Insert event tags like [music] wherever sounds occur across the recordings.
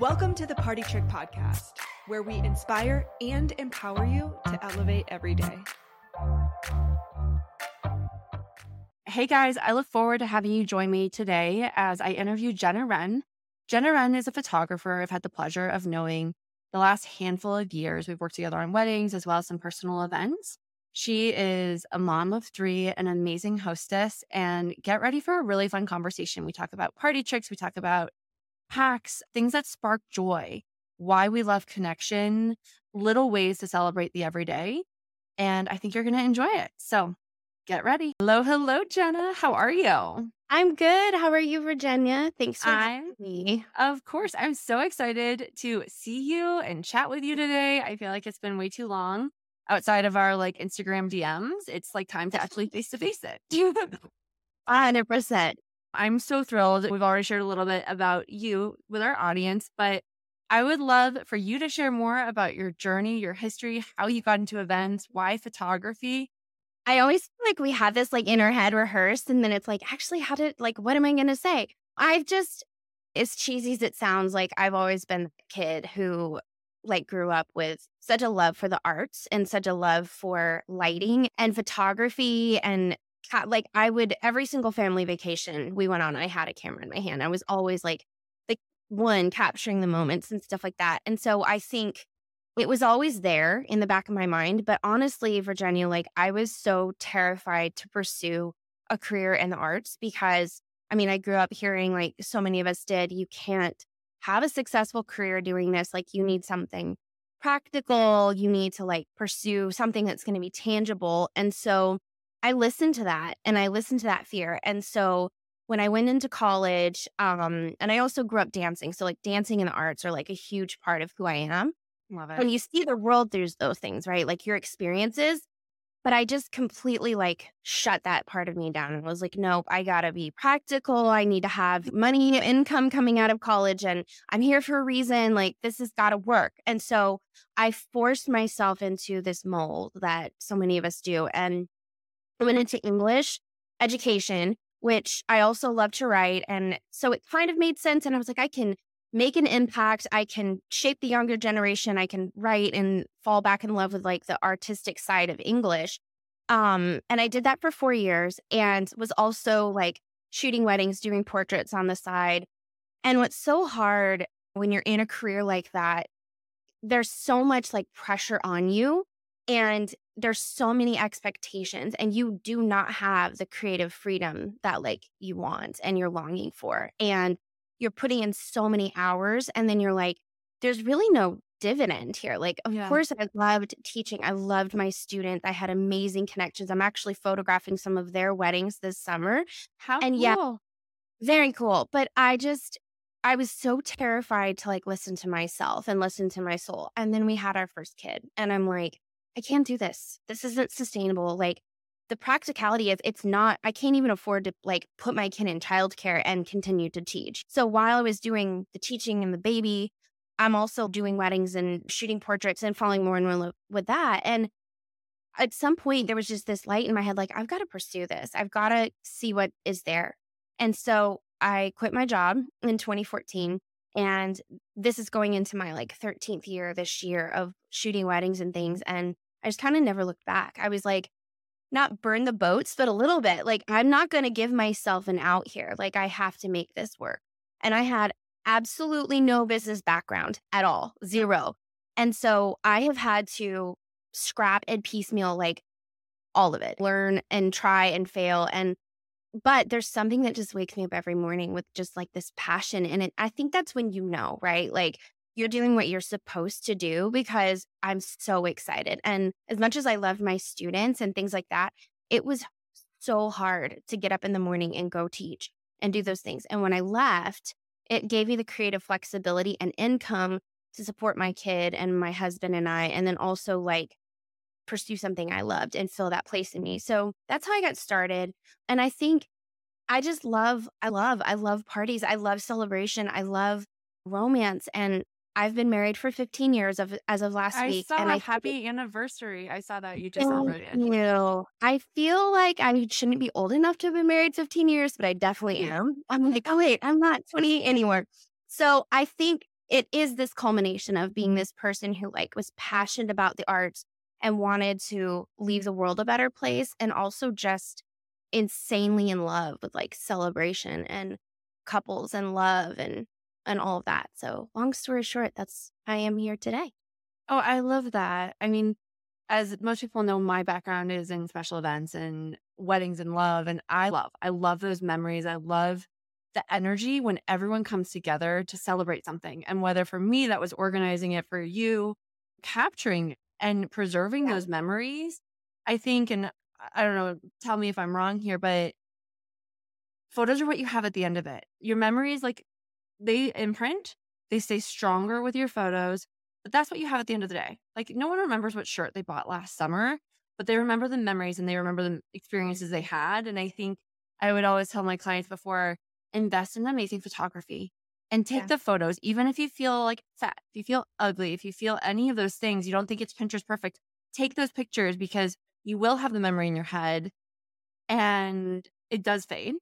Welcome to the Partytrick Podcast, where we inspire and empower you to elevate every day. Hey guys, I look forward to having you join me today as I interview Jenna Wren. Jenna Wren is a photographer I've had the pleasure of knowing the last handful of years. We've worked together on weddings as well as some personal events. She is a mom of three, an amazing hostess, and get ready for a really fun conversation. We talk about party tricks, we talk about hacks, things that spark joy, why we love connection, little ways to celebrate the everyday. And I think you're going to enjoy it. So get ready. Hello, hello, Jenna. How are you? I'm good. How are you, Virginia? Thanks for I'm, me. Of course. I'm so excited to see you and chat with you today. I feel like it's been way too long outside of our like Instagram DMs. It's like time to actually face to face it. [laughs] 100%. I'm so thrilled. We've already shared a little bit about you with our audience, but I would love for you to share more about your journey, your history, how you got into events, why photography. I always feel like we have this like in our head rehearsed, and then it's like, actually, how did, like, what am I going to say? I've just, as cheesy as it sounds, like, I've always been the kid who like grew up with such a love for the arts and such a love for lighting and photography and like I would every single family vacation we went on, I had a camera in my hand. I was always like the one capturing the moments and stuff like that. And so I think it was always there in the back of my mind. But honestly, Virginia, like I was so terrified to pursue a career in the arts because I mean, I grew up hearing like so many of us did, you can't have a successful career doing this. Like you need something practical, you need to like pursue something that's going to be tangible. And so I listened to that and I listened to that fear. And so when I went into college, um, and I also grew up dancing. So like dancing and the arts are like a huge part of who I am. Love it. When you see the world through those things, right? Like your experiences. But I just completely like shut that part of me down and was like, nope, I gotta be practical. I need to have money, income coming out of college, and I'm here for a reason. Like, this has gotta work. And so I forced myself into this mold that so many of us do. And Went into English education, which I also love to write. And so it kind of made sense. And I was like, I can make an impact. I can shape the younger generation. I can write and fall back in love with like the artistic side of English. Um, and I did that for four years and was also like shooting weddings, doing portraits on the side. And what's so hard when you're in a career like that, there's so much like pressure on you. And there's so many expectations and you do not have the creative freedom that like you want and you're longing for and you're putting in so many hours and then you're like there's really no dividend here like of yeah. course i loved teaching i loved my students i had amazing connections i'm actually photographing some of their weddings this summer how and cool. yeah very cool but i just i was so terrified to like listen to myself and listen to my soul and then we had our first kid and i'm like I can't do this. This isn't sustainable. Like the practicality is it's not, I can't even afford to like put my kid in childcare and continue to teach. So while I was doing the teaching and the baby, I'm also doing weddings and shooting portraits and falling more in love with that. And at some point, there was just this light in my head like, I've got to pursue this. I've got to see what is there. And so I quit my job in 2014. And this is going into my like 13th year this year of shooting weddings and things. And I just kind of never looked back. I was like, not burn the boats, but a little bit. Like, I'm not going to give myself an out here. Like, I have to make this work. And I had absolutely no business background at all, zero. And so I have had to scrap and piecemeal like all of it, learn and try and fail. And, but there's something that just wakes me up every morning with just like this passion. And it, I think that's when you know, right? Like, you're doing what you're supposed to do because I'm so excited. And as much as I loved my students and things like that, it was so hard to get up in the morning and go teach and do those things. And when I left, it gave me the creative flexibility and income to support my kid and my husband and I, and then also like pursue something I loved and fill that place in me. So that's how I got started. And I think I just love, I love, I love parties. I love celebration. I love romance. And I've been married for 15 years of as of last I week. Saw and I happy anniversary. I saw that you just celebrated. You. I feel like I shouldn't be old enough to have been married 15 years, but I definitely am. I'm like, oh wait, I'm not 20 anymore. So I think it is this culmination of being mm-hmm. this person who like was passionate about the arts and wanted to leave the world a better place and also just insanely in love with like celebration and couples and love and and all of that. So, long story short, that's I am here today. Oh, I love that. I mean, as most people know, my background is in special events and weddings and love. And I love, I love those memories. I love the energy when everyone comes together to celebrate something. And whether for me, that was organizing it for you, capturing and preserving yeah. those memories, I think, and I don't know, tell me if I'm wrong here, but photos are what you have at the end of it. Your memories, like they imprint, they stay stronger with your photos. But that's what you have at the end of the day. Like no one remembers what shirt they bought last summer, but they remember the memories and they remember the experiences they had. And I think I would always tell my clients before invest in amazing photography and take yeah. the photos, even if you feel like fat, if you feel ugly, if you feel any of those things, you don't think it's Pinterest perfect, take those pictures because you will have the memory in your head and it does fade.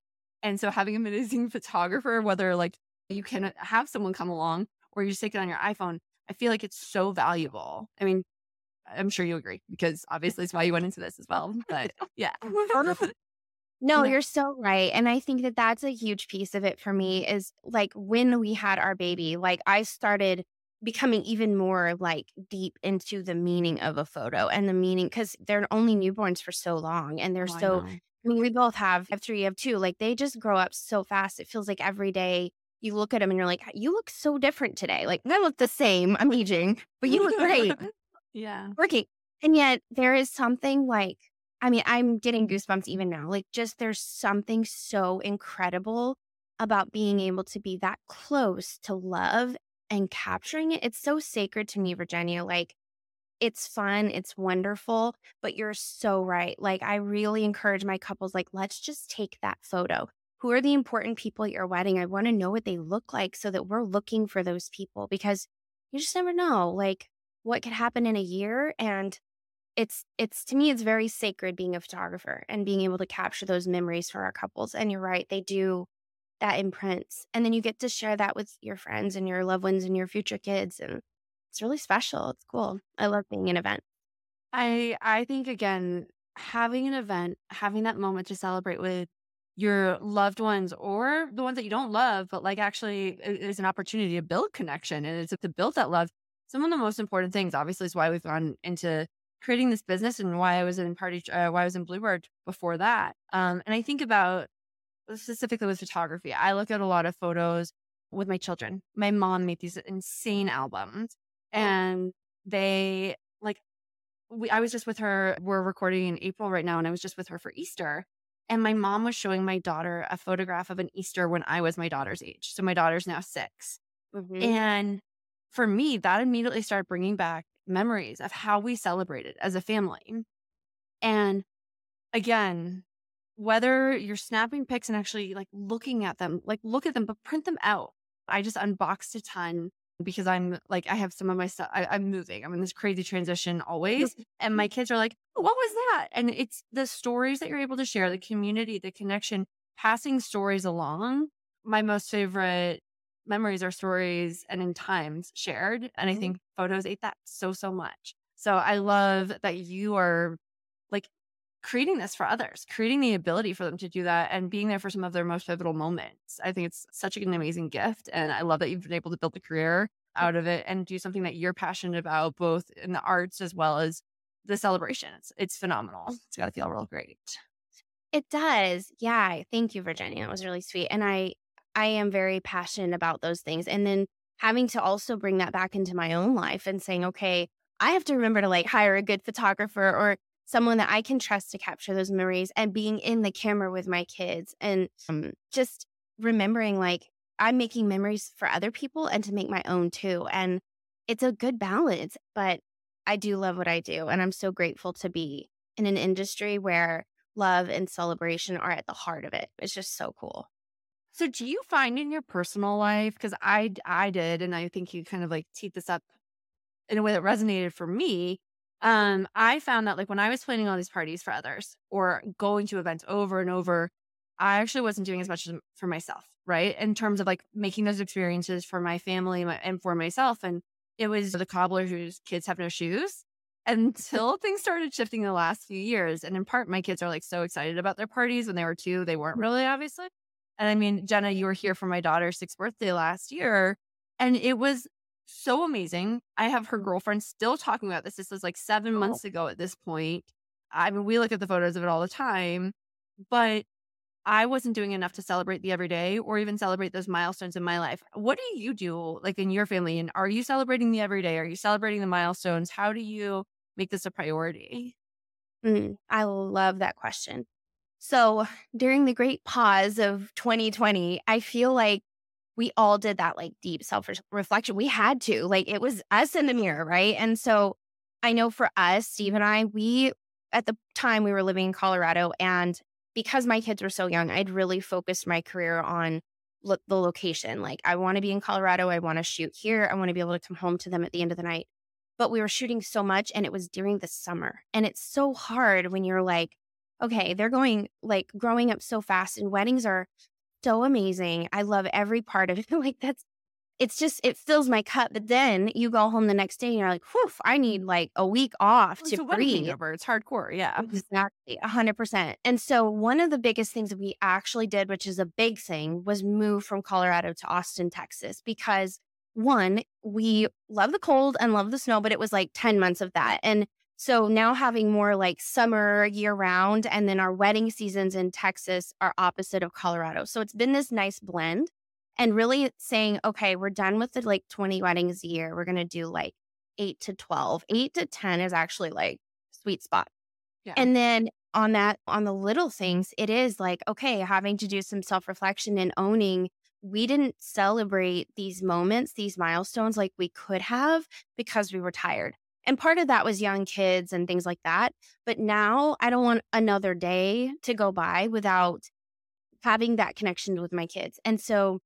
And so having an amazing [laughs] photographer, whether like you can have someone come along or you just take it on your iPhone, I feel like it's so valuable. I mean, I'm sure you agree because obviously it's why you went into this as well. But yeah. [laughs] No, you're so right. And I think that that's a huge piece of it for me is like when we had our baby, like I started becoming even more like deep into the meaning of a photo and the meaning because they're only newborns for so long and they're oh, so I, I mean we both have I have three, you have two. Like they just grow up so fast. It feels like every day you look at them and you're like, you look so different today. Like, I look the same. I'm aging, but you look great. [laughs] yeah. Working. And yet there is something like, I mean, I'm getting goosebumps even now. Like, just there's something so incredible about being able to be that close to love and capturing it. It's so sacred to me, Virginia. Like, it's fun, it's wonderful, but you're so right. Like, I really encourage my couples, like, let's just take that photo who are the important people at your wedding? I want to know what they look like so that we're looking for those people because you just never know like what could happen in a year and it's it's to me it's very sacred being a photographer and being able to capture those memories for our couples and you're right they do that imprints and then you get to share that with your friends and your loved ones and your future kids and it's really special it's cool i love being an event i i think again having an event having that moment to celebrate with your loved ones or the ones that you don't love, but like actually is an opportunity to build connection and it's to build that love. Some of the most important things, obviously, is why we've gone into creating this business and why I was in party, uh, why I was in Bluebird before that. Um, and I think about specifically with photography, I look at a lot of photos with my children. My mom made these insane albums and they like, we, I was just with her. We're recording in April right now, and I was just with her for Easter. And my mom was showing my daughter a photograph of an Easter when I was my daughter's age. So my daughter's now 6 mm-hmm. And for me, that immediately started bringing back memories of how we celebrated as a family. And again, whether you're snapping pics and actually like looking at them, like look at them, but print them out. I just unboxed a ton because I'm like, I have some of my stuff, I, am moving. I'm in this crazy transition always. and my kids are like, what was that? And it's the stories that you're able to share, the community, the connection, passing stories along. My most favorite memories are stories and in times shared. And I mm-hmm. think photos ate that so, so much. So I love that you are creating this for others, creating the ability for them to do that and being there for some of their most pivotal moments. I think it's such an amazing gift. And I love that you've been able to build a career out of it and do something that you're passionate about, both in the arts as well as the celebration. It's, it's phenomenal. It's got to feel real great. It does. Yeah. Thank you, Virginia. It was really sweet. And I, I am very passionate about those things. And then having to also bring that back into my own life and saying, okay, I have to remember to like hire a good photographer or someone that I can trust to capture those memories and being in the camera with my kids and um, just remembering like I'm making memories for other people and to make my own too. And it's a good balance, but I do love what I do. And I'm so grateful to be in an industry where love and celebration are at the heart of it. It's just so cool. So do you find in your personal life because I I did and I think you kind of like teed this up in a way that resonated for me um, I found that like when I was planning all these parties for others or going to events over and over, I actually wasn't doing as much for myself, right? In terms of like making those experiences for my family and for myself. And it was the cobbler whose kids have no shoes until [laughs] things started shifting the last few years. And in part, my kids are like so excited about their parties. When they were two, they weren't really, obviously. And I mean, Jenna, you were here for my daughter's sixth birthday last year, and it was so amazing. I have her girlfriend still talking about this. This was like seven oh. months ago at this point. I mean, we look at the photos of it all the time, but I wasn't doing enough to celebrate the everyday or even celebrate those milestones in my life. What do you do like in your family? And are you celebrating the everyday? Are you celebrating the milestones? How do you make this a priority? Mm, I love that question. So during the great pause of 2020, I feel like we all did that like deep self reflection. We had to, like, it was us in the mirror, right? And so I know for us, Steve and I, we, at the time, we were living in Colorado. And because my kids were so young, I'd really focused my career on lo- the location. Like, I want to be in Colorado. I want to shoot here. I want to be able to come home to them at the end of the night but we were shooting so much and it was during the summer. And it's so hard when you're like, okay, they're going like growing up so fast and weddings are so amazing. I love every part of it. [laughs] like that's it's just it fills my cup. But then you go home the next day and you're like, whew, I need mm-hmm. like a week off it's to breathe. Over. It's hardcore. Yeah. Exactly. A hundred percent. And so one of the biggest things that we actually did, which is a big thing, was move from Colorado to Austin, Texas, because one, we love the cold and love the snow, but it was like 10 months of that. And so now having more like summer year round, and then our wedding seasons in Texas are opposite of Colorado. So it's been this nice blend and really saying, okay, we're done with the like 20 weddings a year. We're going to do like eight to 12. Eight to 10 is actually like sweet spot. Yeah. And then on that, on the little things, it is like, okay, having to do some self reflection and owning we didn't celebrate these moments, these milestones like we could have because we were tired. And part of that was young kids and things like that. But now I don't want another day to go by without having that connection with my kids. And so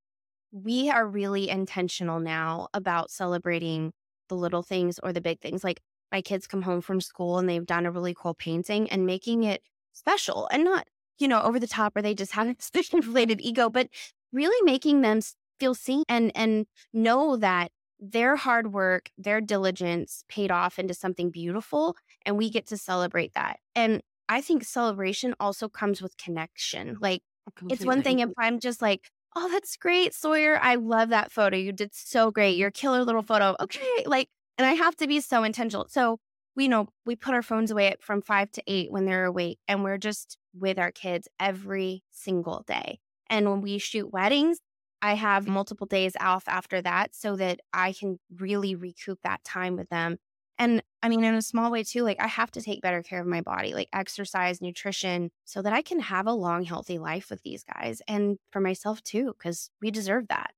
we are really intentional now about celebrating the little things or the big things. Like my kids come home from school and they've done a really cool painting and making it special and not, you know, over the top or they just have [laughs] this inflated ego, but really making them feel seen and and know that their hard work, their diligence paid off into something beautiful and we get to celebrate that. And I think celebration also comes with connection. Like it's one thing if I'm just like, "Oh, that's great, Sawyer. I love that photo. You did so great. Your killer little photo." Okay, like and I have to be so intentional. So, we know we put our phones away from 5 to 8 when they're awake and we're just with our kids every single day. And when we shoot weddings, I have multiple days off after that so that I can really recoup that time with them. And I mean, in a small way too, like I have to take better care of my body, like exercise, nutrition, so that I can have a long, healthy life with these guys and for myself too, because we deserve that.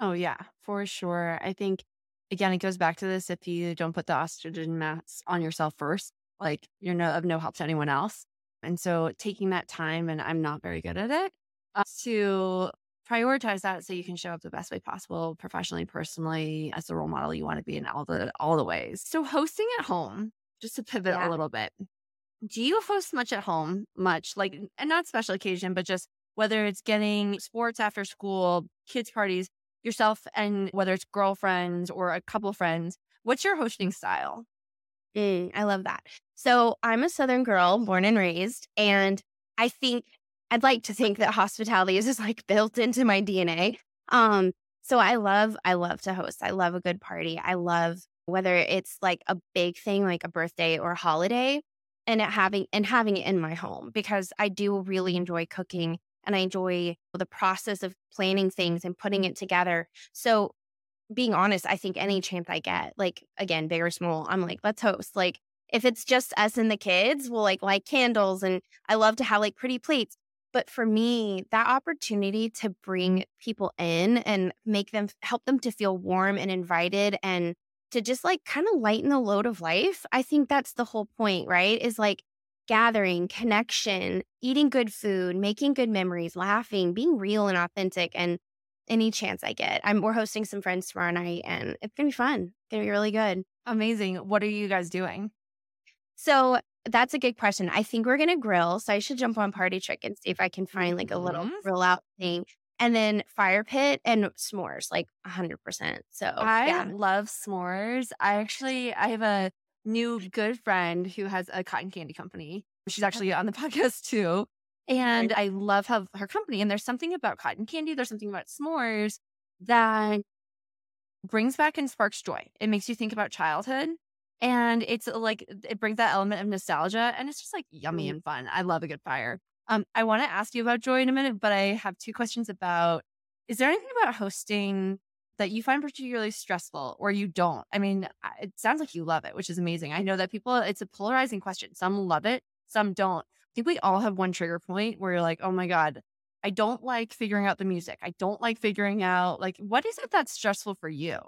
Oh, yeah, for sure. I think, again, it goes back to this if you don't put the oxygen mask on yourself first, like you're no, of no help to anyone else. And so taking that time, and I'm not very good at it, uh, to prioritize that so you can show up the best way possible professionally personally as the role model you want to be in all the all the ways. So hosting at home just to pivot yeah. a little bit do you host much at home? Much like and not special occasion but just whether it's getting sports after school kids parties yourself and whether it's girlfriends or a couple friends what's your hosting style? Mm, i love that. So i'm a southern girl born and raised and i think I'd like to think that hospitality is just like built into my DNA. Um, so I love, I love to host. I love a good party. I love whether it's like a big thing like a birthday or a holiday and having and having it in my home because I do really enjoy cooking and I enjoy the process of planning things and putting it together. So being honest, I think any chance I get, like again, big or small, I'm like, let's host. Like if it's just us and the kids, we'll like light candles and I love to have like pretty plates. But for me, that opportunity to bring people in and make them help them to feel warm and invited and to just like kind of lighten the load of life, I think that's the whole point, right? Is like gathering, connection, eating good food, making good memories, laughing, being real and authentic. And any chance I get, I'm we're hosting some friends tomorrow night and it's gonna be fun. It's gonna be really good. Amazing. What are you guys doing? So that's a good question. I think we're gonna grill, so I should jump on Partytrick and see if I can find like a little Mhm. grill out thing, and then fire pit and s'mores, like hundred percent. So I yeah, love s'mores. I actually I have a new good friend who has a cotton candy company. She's actually on the [laughs] podcast too. And I love how her company and there's something about cotton candy, there's something about s'mores that brings back and sparks joy. It makes you think about childhood. And it's like it brings that element of nostalgia and it's just like yummy Mm. and fun. I love a good fire. Um, I want to ask you about joy in a minute, but I have two questions about is there anything about hosting that you find particularly stressful or you don't? I mean, it sounds like you love it, which is amazing. I know that people, it's a polarizing question. Some love it, some don't. I think we all have one trigger point where you're like, oh my God, I don't like figuring out the music. I don't like figuring out, like, what is it that's stressful for you?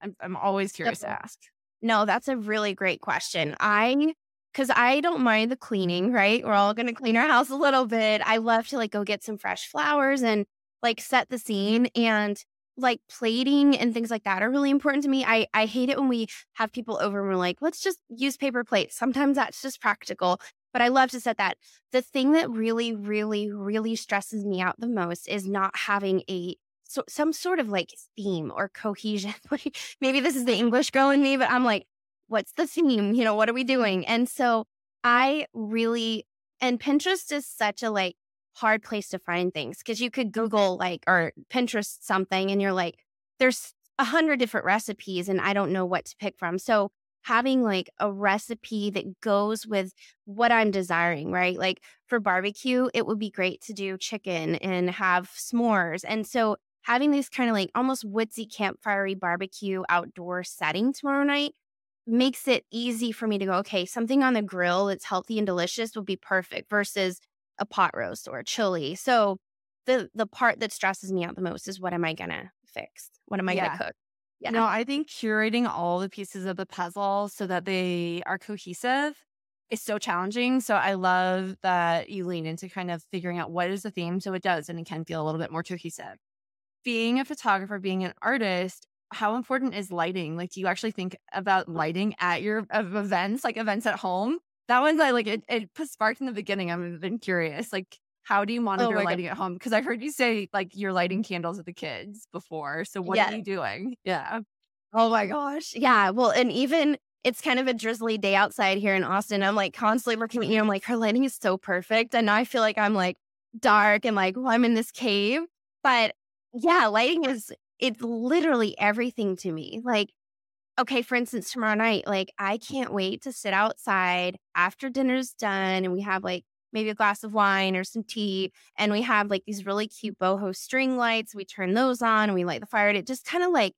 I'm, I'm always curious to ask. No, that's a really great question. I because I don't mind the cleaning, right? We're all gonna clean our house a little bit. I love to like go get some fresh flowers and like set the scene and like plating and things like that are really important to me. I I hate it when we have people over and we're like, let's just use paper plates. Sometimes that's just practical, but I love to set that. The thing that really, really, really stresses me out the most is not having a so some sort of like theme or cohesion. [laughs] Maybe this is the English girl in me, but I'm like, what's the theme? You know, what are we doing? And so I really and Pinterest is such a like hard place to find things because you could Google like or Pinterest something and you're like, there's a hundred different recipes and I don't know what to pick from. So having like a recipe that goes with what I'm desiring, right? Like for barbecue, it would be great to do chicken and have s'mores. And so having this kind of like almost woodsy campfirey barbecue outdoor setting tomorrow night makes it easy for me to go, okay, something on the grill that's healthy and delicious would be perfect versus a pot roast or a chili. So the the part that stresses me out the most is what am I gonna fix? What am I Yeah. gonna cook? Yeah. No, I think curating all the pieces of the puzzle so that they are cohesive is so challenging. So I love that you lean into kind of figuring out what is the theme so it does and it can feel a little bit more cohesive. Being a photographer, being an artist, how important is lighting? Like, do you actually think about mm. lighting at your events, like events at home? That one's I like it, it sparked in the beginning. I've been curious. Like, how do you oh monitor Oh my God. lighting at home? Because I heard you say like you're lighting candles at the kids before. So what Yeah. are you doing? Yeah. Oh my gosh. Yeah. Well, and even it's kind of a drizzly day outside here in Austin. I'm like constantly looking at you. I'm like, her lighting is so perfect. And now I feel like I'm like dark and like, well, I'm in this cave. But yeah, lighting is, it's literally everything to me. Like, okay, for instance, tomorrow night, like, I can't wait to sit outside after dinner's done and we have like maybe a glass of wine or some tea. And we have like these really cute boho string lights. We turn those on and we light the fire. And it just kind of like,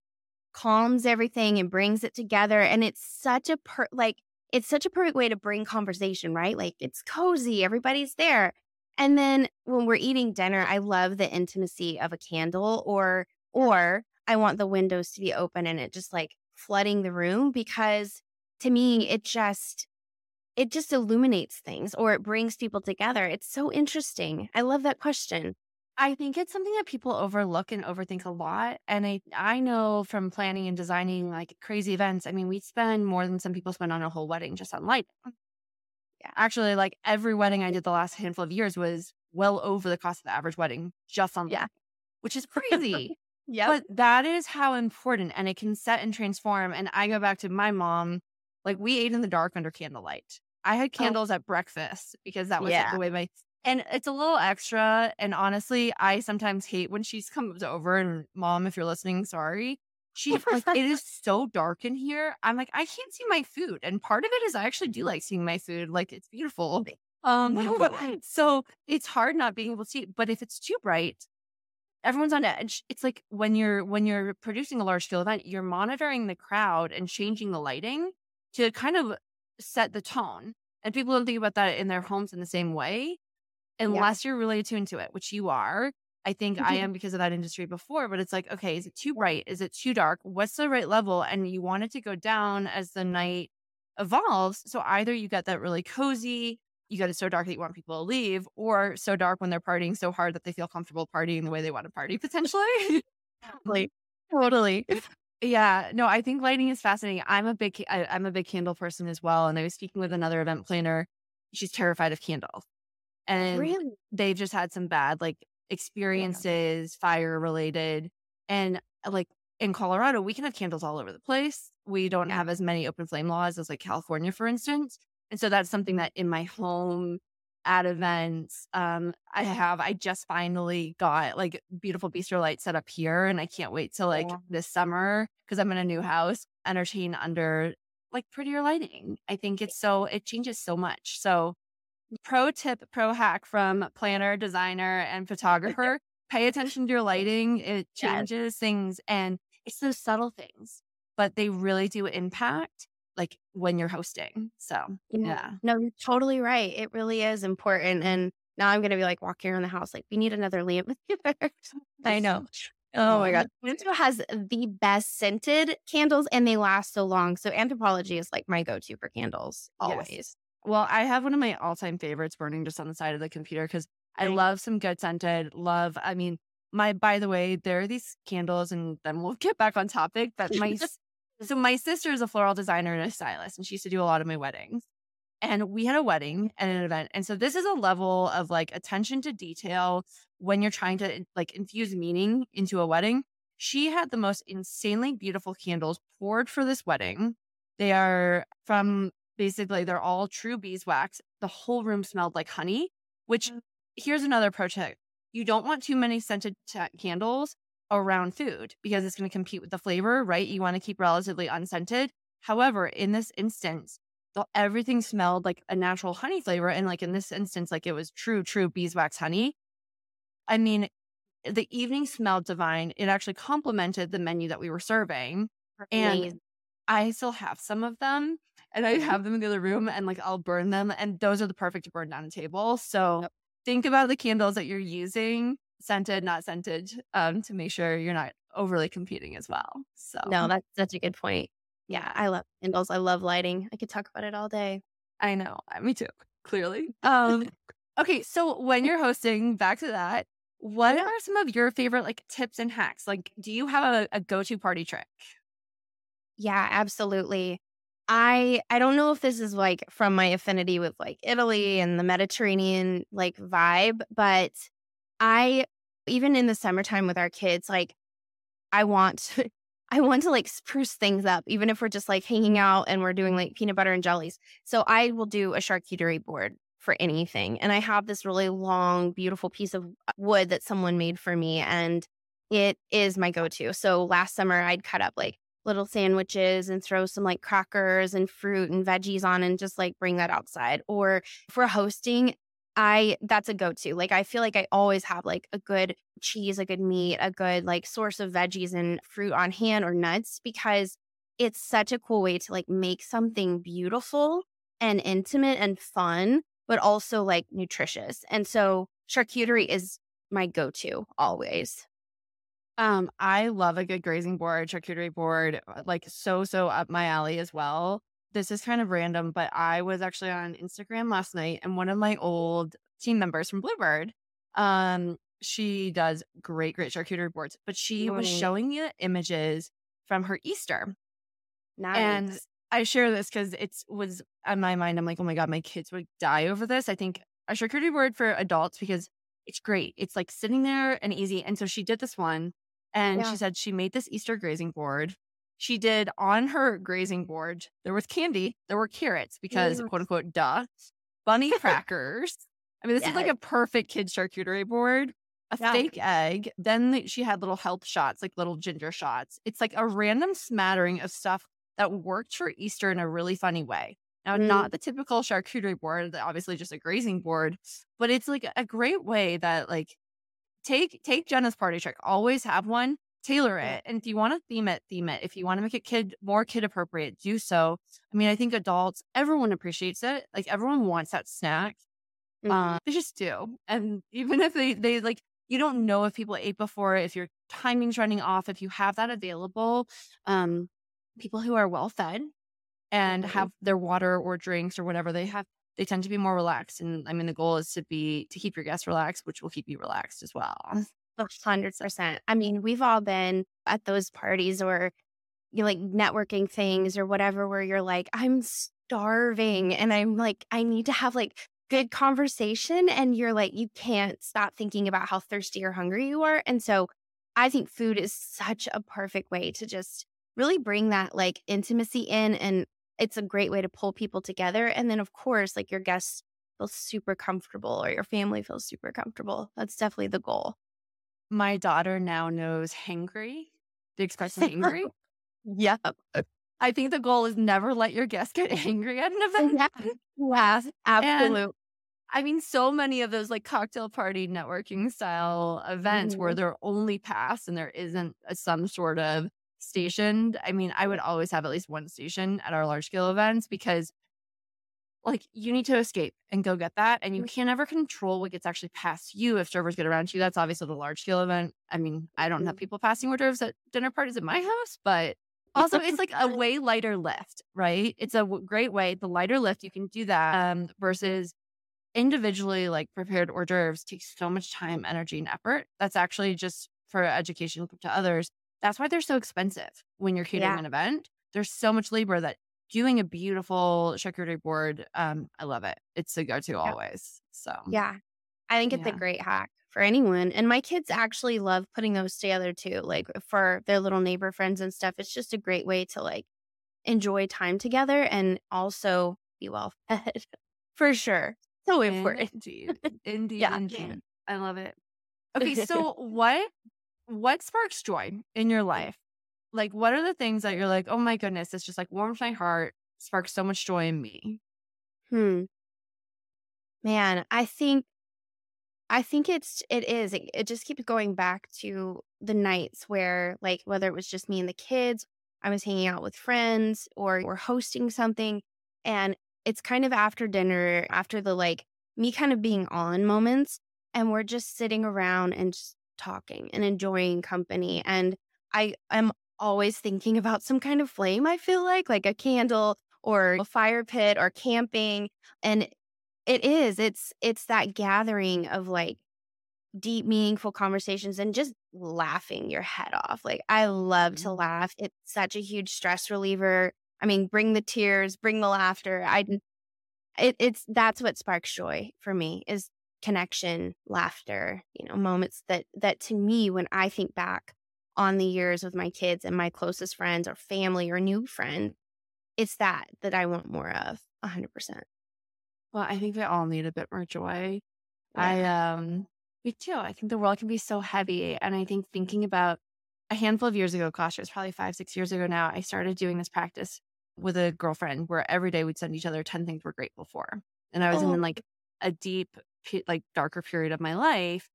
calms everything and brings it together and it's such a per like it's such a perfect way to bring conversation right like it's cozy everybody's there and then when we're eating dinner i love the intimacy of a candle or or i want the windows to be open and it just like flooding the room because to me it just it just illuminates things or it brings people together it's so interesting i love that question I think it's something that people overlook and overthink a lot. And I, I know from planning and designing like crazy events, I mean, we spend more than some people spend on a whole wedding just on light. Actually, like every wedding I did the last handful of years was well over the cost of the average wedding just on Yeah. which is [laughs] crazy. yeah But that is how important and it can set and transform. And I go back to my mom, like we ate in the dark under candlelight. I had oh. candles at breakfast because that was Yeah. the way my and it's a little extra. And honestly, I sometimes hate when she's comes over and mom, if you're listening, sorry. She's like, it is so dark in here. I'm like, I can't see my food. And part of it is I actually do like seeing my food. Like it's beautiful. Um, so it's hard not being able to see. But if it's too bright, everyone's on edge. It's like when you're when you're producing a large scale event, you're monitoring the crowd and changing the lighting to kind of set the tone. And people don't think about that in their homes in the same way, unless you're really attuned to it, which you are. I think I Mhm. am because of that industry before, but it's like, okay, is it too bright? Is it too dark? What's the right level? And you want it to go down as the night evolves. So either you get that really cozy, you get it so dark that you want people to leave, or so dark when they're partying so hard that they feel comfortable partying the way they want to party [laughs] potentially. totally totally yeah, no, I think lighting is fascinating. I'm a big, I, I'm a big candle person as well. And I was speaking with another event planner she's terrified of candles. And Really? they've just had some bad like experiences, fire related. And uh, like in Colorado, we can have candles all over the place. We don't Yeah. have as many open flame laws as like California, for instance. And so that's something that in my home at events, um, I have, I just finally got like beautiful bistro light set up here. And I can't wait till like Yeah. this summer because I'm in a new house, entertain under like prettier lighting. I think it's so, it changes so much. So, pro tip, pro hack from planner, designer, and photographer pay attention to your lighting. It Yes. changes things and it's those subtle things, but they really do impact like when you're hosting. So, yeah. No, you're totally right. It really is important. And now I'm going to be like walking around the house, like, we need another lamp. [laughs] I know. Oh my God. Windsor has the best scented candles and they last so long. So Anthropologie is like my go to for candles Yes. Well, I have one of my all time favorites burning just on the side of the computer because I love some good scented. Love, I mean, my, by the way, there are these candles, and then we'll [laughs] get back on topic. But my, [laughs] so my sister is a floral designer and a stylist, and she used to do a lot of my weddings. And we had a wedding and an event. And so this is a level of like attention to detail when you're trying to like infuse meaning into a wedding. She had the most insanely beautiful candles poured for this wedding. They are from basically they're all true beeswax. The whole room smelled like honey, which Mm. here's another pro tip. You don't want too many scented candles around food because it's going to compete with the flavor, right? You want to keep relatively unscented. However, in this instance, the, everything smelled like a natural honey flavor. And like in this instance, like it was true, true beeswax honey. I mean, the evening smelled divine. It actually complemented the menu that we were serving. And I still have some of them and I have them in the other room and like I'll burn them. And those are the perfect to burn down a table. So Yep. think about the candles that you're using, scented, not scented, um, to make sure you're not overly competing as well. So No, that's such a good point. Yeah, I love candles. I love lighting. I could talk about it all day. I know. Me too, clearly. [laughs] Um, okay. So when you're hosting, back to that, what are some of your favorite like tips and hacks? Like, do you have a, a go-to party trick? Yeah, absolutely. I I don't know if this is like from my affinity with like Italy and the Mediterranean like vibe, but I even in the summertime with our kids, like I want [laughs] I want to like spruce things up, even if we're just like hanging out and we're doing like peanut butter and jellies. So I will do a charcuterie board for anything. And I have this really long, beautiful piece of wood that someone made for me. And it is my go-to. So last summer I'd cut up like little sandwiches and throw some like crackers and fruit and veggies on and just like bring that outside. Or for hosting, I that's a go-to. Like I feel like I always have like a good cheese, a good meat, a good like source of veggies and fruit on hand or nuts because it's such a cool way to like make something beautiful and intimate and fun, but also like nutritious. And so charcuterie is my go-to always. Um, I love a good grazing board, charcuterie board, uh, like so, so up my alley as well. This is kind of random, but I was actually on Instagram last night and one of my old team members from Bluebird, um, she does great, great charcuterie boards, but she was Right. showing you images from her Easter. Nice. And I share this because it was on my mind. I'm like, oh my God, my kids would die over this. I think a charcuterie board for adults because it's great. It's like sitting there and easy. And so she did this one and Yeah. she said she made this Easter grazing board. She did on her grazing board, there was candy, there were carrots because Yes. quote unquote, duh, bunny crackers. I mean, this is like a perfect kid charcuterie board. A Yeah. fake egg. Then she had little health shots, like little ginger shots. It's like a random smattering of stuff that worked for Easter in a really funny way. Now, Mm. not the typical charcuterie board, obviously just a grazing board, but it's like a great way that like take take Jenna's party trick. Always have one, tailor it. And if you want to theme it, theme it. If you want to make it kid more kid appropriate, do so. I mean, I think adults, everyone appreciates it. Like everyone wants that snack. Mhm. Uh, they just do. And even if they they like you don't know if people ate before, if your timing's running off, if you have that available, um, people who are well fed and Mhm. have their water or drinks or whatever they have, they tend to be more relaxed. And I mean, the goal is to be to keep your guests relaxed, which will keep you relaxed as well. Hundred percent. I mean, we've all been at those parties or you like networking things or whatever where you're like, I'm starving and I'm like, I need to have like good conversation. And you're like, you can't stop thinking about how thirsty or hungry you are. And so I think food is such a perfect way to just really bring that like intimacy in. And it's a great way to pull people together. And then, of course, like your guests feel super comfortable or your family feels super comfortable. That's definitely the goal. My daughter now knows hangry, the expression [laughs] hangry. yeah. I think the goal is never let your guests get [laughs] angry at an event. Yeah, yeah absolutely. I mean, so many of those like cocktail party networking style events mm-hmm. where they're only pass and there isn't a, some sort of stationed. I mean, I would always have at least one station at our large scale events because like you need to escape and go get that. And you mm. can never control what gets actually past you if servers get around you. That's obviously the large scale event. I mean, I don't have mm-hmm. people passing hors d'oeuvres at dinner parties at my house, but also it's like a [laughs] way lighter lift, right? It's a great way. The lighter lift, you can do that um, versus individually like prepared hors d'oeuvres takes so much time, energy, and effort. That's actually just for education to others. That's why they're so expensive when you're catering yeah. an event. There's so much labor that doing a beautiful charcuterie board, um, I love it. It's a go-to yeah. always. So yeah, I think it's yeah. a great hack for anyone. And my kids actually love putting those together too, like for their little neighbor friends and stuff. It's just a great way to like enjoy time together and also be well [laughs] fed for sure. So important. Indeed. Indeed. [laughs] yeah. Indeed. I love it. Okay. [laughs] So what what sparks joy in your life? Like what are the things that you're like, oh my goodness, it's just like warms my heart, sparks so much joy in me? Hmm. Man, I think I think it's it is. It, it just keeps going back to the nights where like whether it was just me and the kids, I was hanging out with friends or we're hosting something and it's kind of after dinner, after the like me kind of being on moments, and we're just sitting around and just talking and enjoying company. And I am always thinking about some kind of flame, I feel like, like a candle or a fire pit or camping. And it is, it's it's that gathering of like deep, meaningful conversations and just laughing your head off. Like I love to mm-hmm. laugh. It's such a huge stress reliever. I mean, bring the tears, bring the laughter. I it, it's that's what sparks joy for me is connection, laughter, you know, moments that that to me when I think back on the years with my kids and my closest friends or family or new friend, it's that that I want more of 100%. Well, I think we all need a bit more joy. Yeah. I um me too. I think the world can be so heavy and I think thinking about a handful of years ago, gosh, it was probably 5 6 years ago now, I started doing this practice with a girlfriend where every day we'd send each other 10 things we're grateful for. And I was oh. in like a deep, like darker period of my life.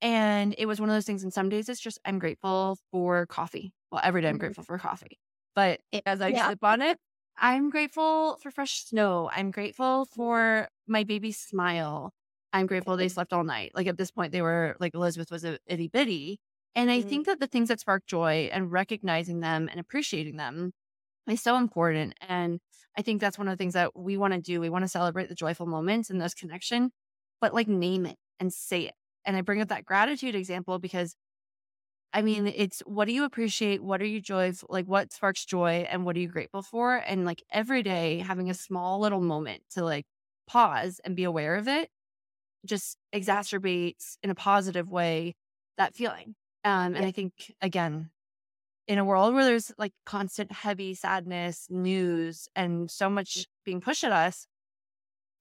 And it was one of those things. And some days it's just, I'm grateful for coffee. Well, every day I'm mm-hmm. grateful for coffee. But as I yeah. sip on it, I'm grateful for fresh snow. I'm grateful for my baby's smile. I'm grateful they slept all night. Like at this point, they were like Elizabeth was a itty bitty. And I mm-hmm. think that the things that spark joy and recognizing them and appreciating them is so important. And I think that's one of the things that we want to do. We want to celebrate the joyful moments and those connection, but like name it and say it. And I bring up that gratitude example because I mean, it's what do you appreciate? What are you joys? Like what sparks joy and what are you grateful for? And like every day having a small little moment to like pause and be aware of it just exacerbates in a positive way that feeling. Um, and yeah. I think again, in a world where there's like constant heavy sadness, news, and so much mm. being pushed at us,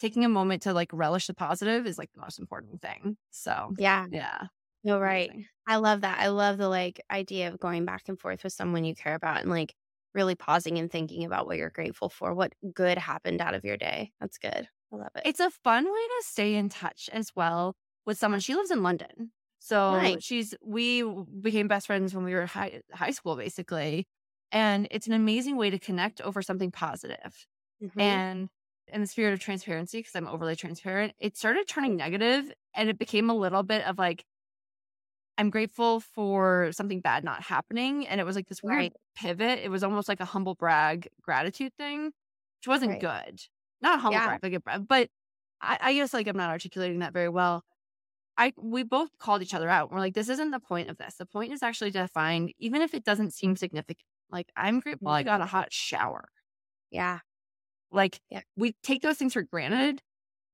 taking a moment to like relish the positive is like the most important thing. So, yeah. Yeah. No, right. Amazing. I love that. I love the like idea of going back and forth with someone you care about and like really pausing and thinking about what you're grateful for, what good happened out of your day. That's good. I love it. It's a fun way to stay in touch as well with someone. She lives in London. So nice. she's we became best friends when we were high high school basically. And it's an amazing way to connect over something positive. Mm-hmm. And in the spirit of transparency, because I'm overly transparent, it started turning negative and it became a little bit of like, I'm grateful for something bad not happening. And it was like this weird right. pivot. It was almost like a humble brag gratitude thing, which wasn't right. good. Not a humble yeah. brag, like a, but I, I guess like I'm not articulating that very well. I we both called each other out. We're like, this isn't the point of this. The point is actually to find, even if it doesn't seem significant. Like I'm grateful I mm-hmm. got a hot shower. Yeah. Like Yeah. we take those things for granted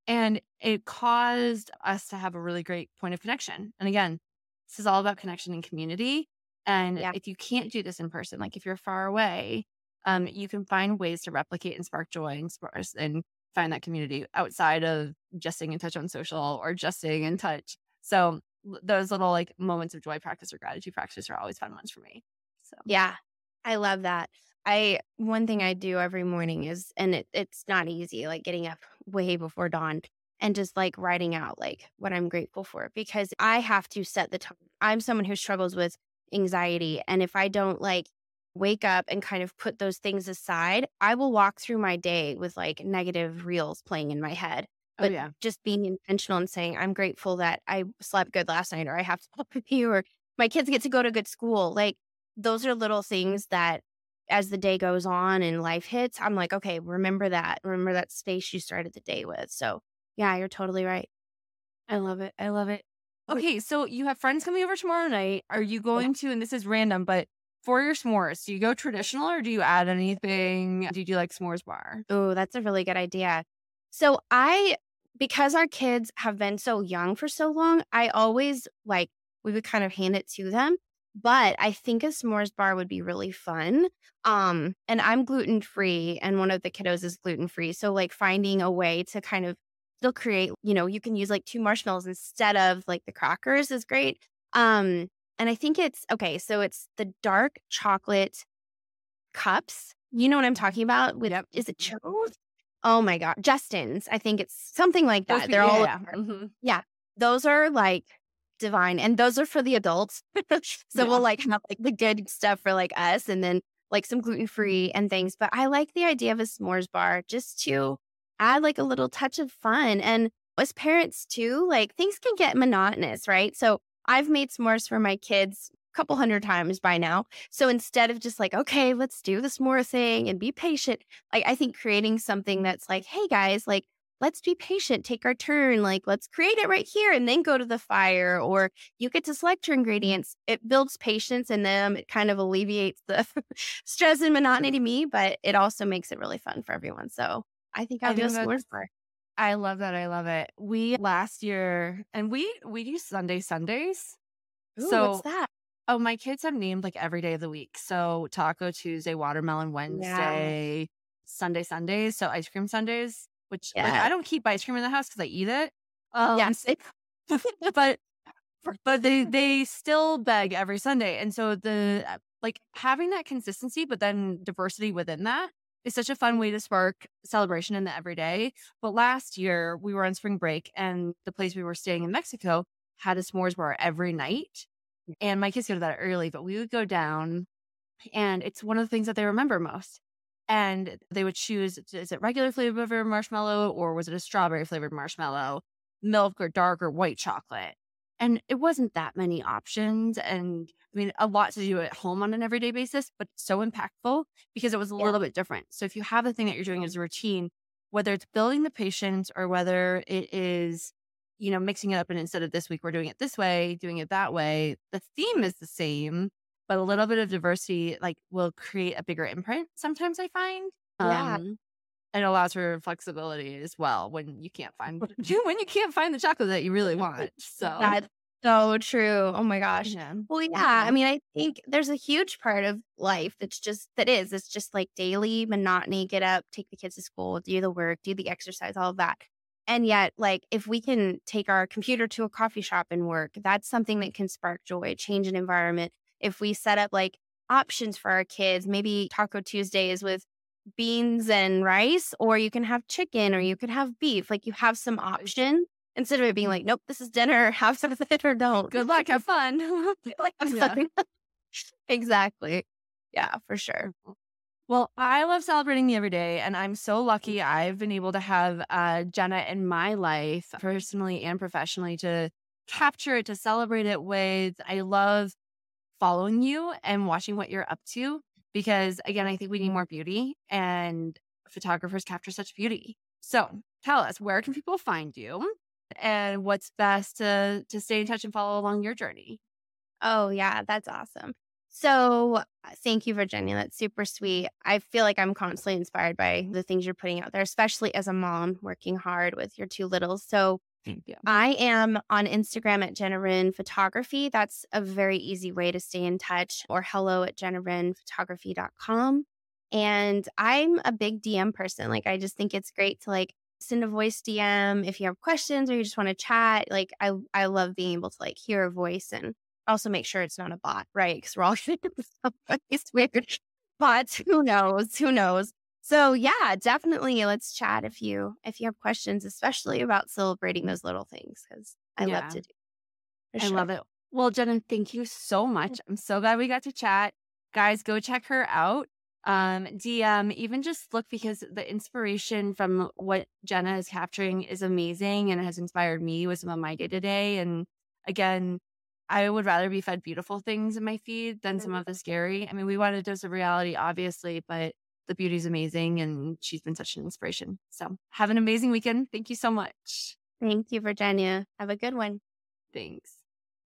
and it caused us to have a really great point of connection. And again, this is all about connection and community. And Yeah. if you can't do this in person, like if you're far away, um, you can find ways to replicate and spark joy and, spark, and find that community outside of just staying in touch on social or just staying in touch. So those little like moments of joy practice or gratitude practice are always fun ones for me. So Yeah, I love that. I one thing I do every morning is, and it, it's not easy, like getting up way before dawn and just like writing out like what I'm grateful for because I have to set the tone. I'm someone who struggles with anxiety, and if I don't like wake up and kind of put those things aside, I will walk through my day with like negative reels playing in my head. oh But yeah, just being intentional and saying, I'm grateful that I slept good last night, or I have to [laughs] sleep with you, or my kids get to go to good school. Like those are little things that as the day goes on and life hits, I'm like, okay, remember that. Remember that space you started the day with. So yeah, you're totally right. I love it. I love it. Okay, so you have friends coming over tomorrow night. Are you going to, and this is random, but for your s'mores, do you go traditional or do you add anything? Do you do like s'mores bar? Oh, that's a really good idea. So I, because our kids have been so young for so long, I always like, we would kind of hand it to them. But I think a s'mores bar would be really fun. Um, and I'm gluten free, and one of the kiddos is gluten free. So like finding a way to kind of still create, you know, you can use like two marshmallows instead of like the crackers is great. Um, and I think it's okay. So it's the dark chocolate cups. You know what I'm talking about? With Yep. is it Joe's? Oh my god, Justin's. I think it's something like that. They're all yeah, over. mhm. those are like divine, and those are for the adults. [laughs] so Yeah. we'll like have like the good stuff for like us, and then like some gluten free and things. But I like the idea of a s'mores bar just to add like a little touch of fun. And as parents too, like things can get monotonous, right? So I've made s'mores for my kids a couple hundred times by now. So instead of just like, okay, let's do the s'more thing and be patient, like I think creating something that's like, hey guys, like let's be patient, take our turn, like let's create it right here and then go to the fire, or you get to select your ingredients. It builds patience in them. It kind of alleviates the [laughs] stress and monotony to me, but it also makes it really fun for everyone. So I think I I'll do a s'mores bar. I love that. I love it. We last year, and we we do Sunday Sundays. Ooh, so what's that? oh, my kids have named like every day of the week. So Taco Tuesday, Watermelon Wednesday, Sunday Sundays. So ice cream Sundays, which like I don't keep ice cream in the house because I eat it. Um, Yes. [laughs] but but they they still beg every Sunday, and so the uh, like having that consistency, but then diversity within that is such a fun way to spark celebration in the everyday. But last year we were on spring break, and the place we were staying in Mexico had a s'mores bar every night, and my kids go to that early, but we would go down, and it's one of the things that they remember most. And they would choose is it regular flavored marshmallow or was it a strawberry flavored marshmallow, milk or dark or white chocolate? And it wasn't that many options. And I mean, a lot to do at home on an everyday basis, but so impactful because it was a Yeah. little bit different. So if you have a thing that you're doing as a routine, whether it's building the patience or whether it is, you know, mixing it up and instead of this week, we're doing it this way, doing it that way, the theme is the same, but a little bit of diversity like will create a bigger imprint sometimes I find. Yeah. Um, and allows for flexibility as well when you can't find [laughs] when you can't find the chocolate that you really want. So That's so true. Oh my gosh. yeah. Well, yeah. I mean, I think there's a huge part of life that's just that is. It's just like daily monotony. Get up, take the kids to school, do the work, do the exercise, all of that. And yet, like, if we can take our computer to a coffee shop and work, that's something that can spark joy, change an environment. If we set up like options for our kids, maybe Taco Tuesdays with beans and rice, or you can have chicken, or you could have beef. Like, you have some option instead of it being like, nope, this is dinner, [laughs] have some of it or don't. Good luck, have fun. [laughs] like I'm Yeah. [laughs] exactly. Yeah, for sure. Well, I love celebrating the everyday, and I'm so lucky I've been able to have uh, Jenna in my life, personally and professionally, to capture it, to celebrate it with. I love following you and watching what you're up to because, again, I think we need more beauty, and photographers capture such beauty. So, tell us where can people find you, and what's best to to stay in touch and follow along your journey. Oh, yeah, that's awesome. So, uh, thank you, Virginia. That's super sweet. I feel like I'm constantly inspired by the things you're putting out there, especially as a mom working hard with your two littles. So, I am on Instagram at Jenna Photography. That's a very easy way to stay in touch, or hello at jennawrenphotography.com. And I'm a big DM person. Like, I just think it's great to like send a voice DM if you have questions or you just want to chat. Like, I I love being able to like hear a voice and also make sure it's not a bot, right? Because we're all going to somebody's weird bots. Who knows? Who knows? So yeah, definitely let's chat if you if you have questions, especially about celebrating those little things because I yeah. love to do. I sure. love it. Well, Jenna, thank you so much. I'm so glad we got to chat. Guys, go check her out. Um, DM, even just look because the inspiration from what Jenna is capturing is amazing and has inspired me with some of my day to day. And again, I would rather be fed beautiful things in my feed than some of the scary. I mean, we want a dose of reality, obviously, but the beauty is amazing and she's been such an inspiration. So have an amazing weekend. Thank you so much. Thank you, Virginia. Have a good one. Thanks.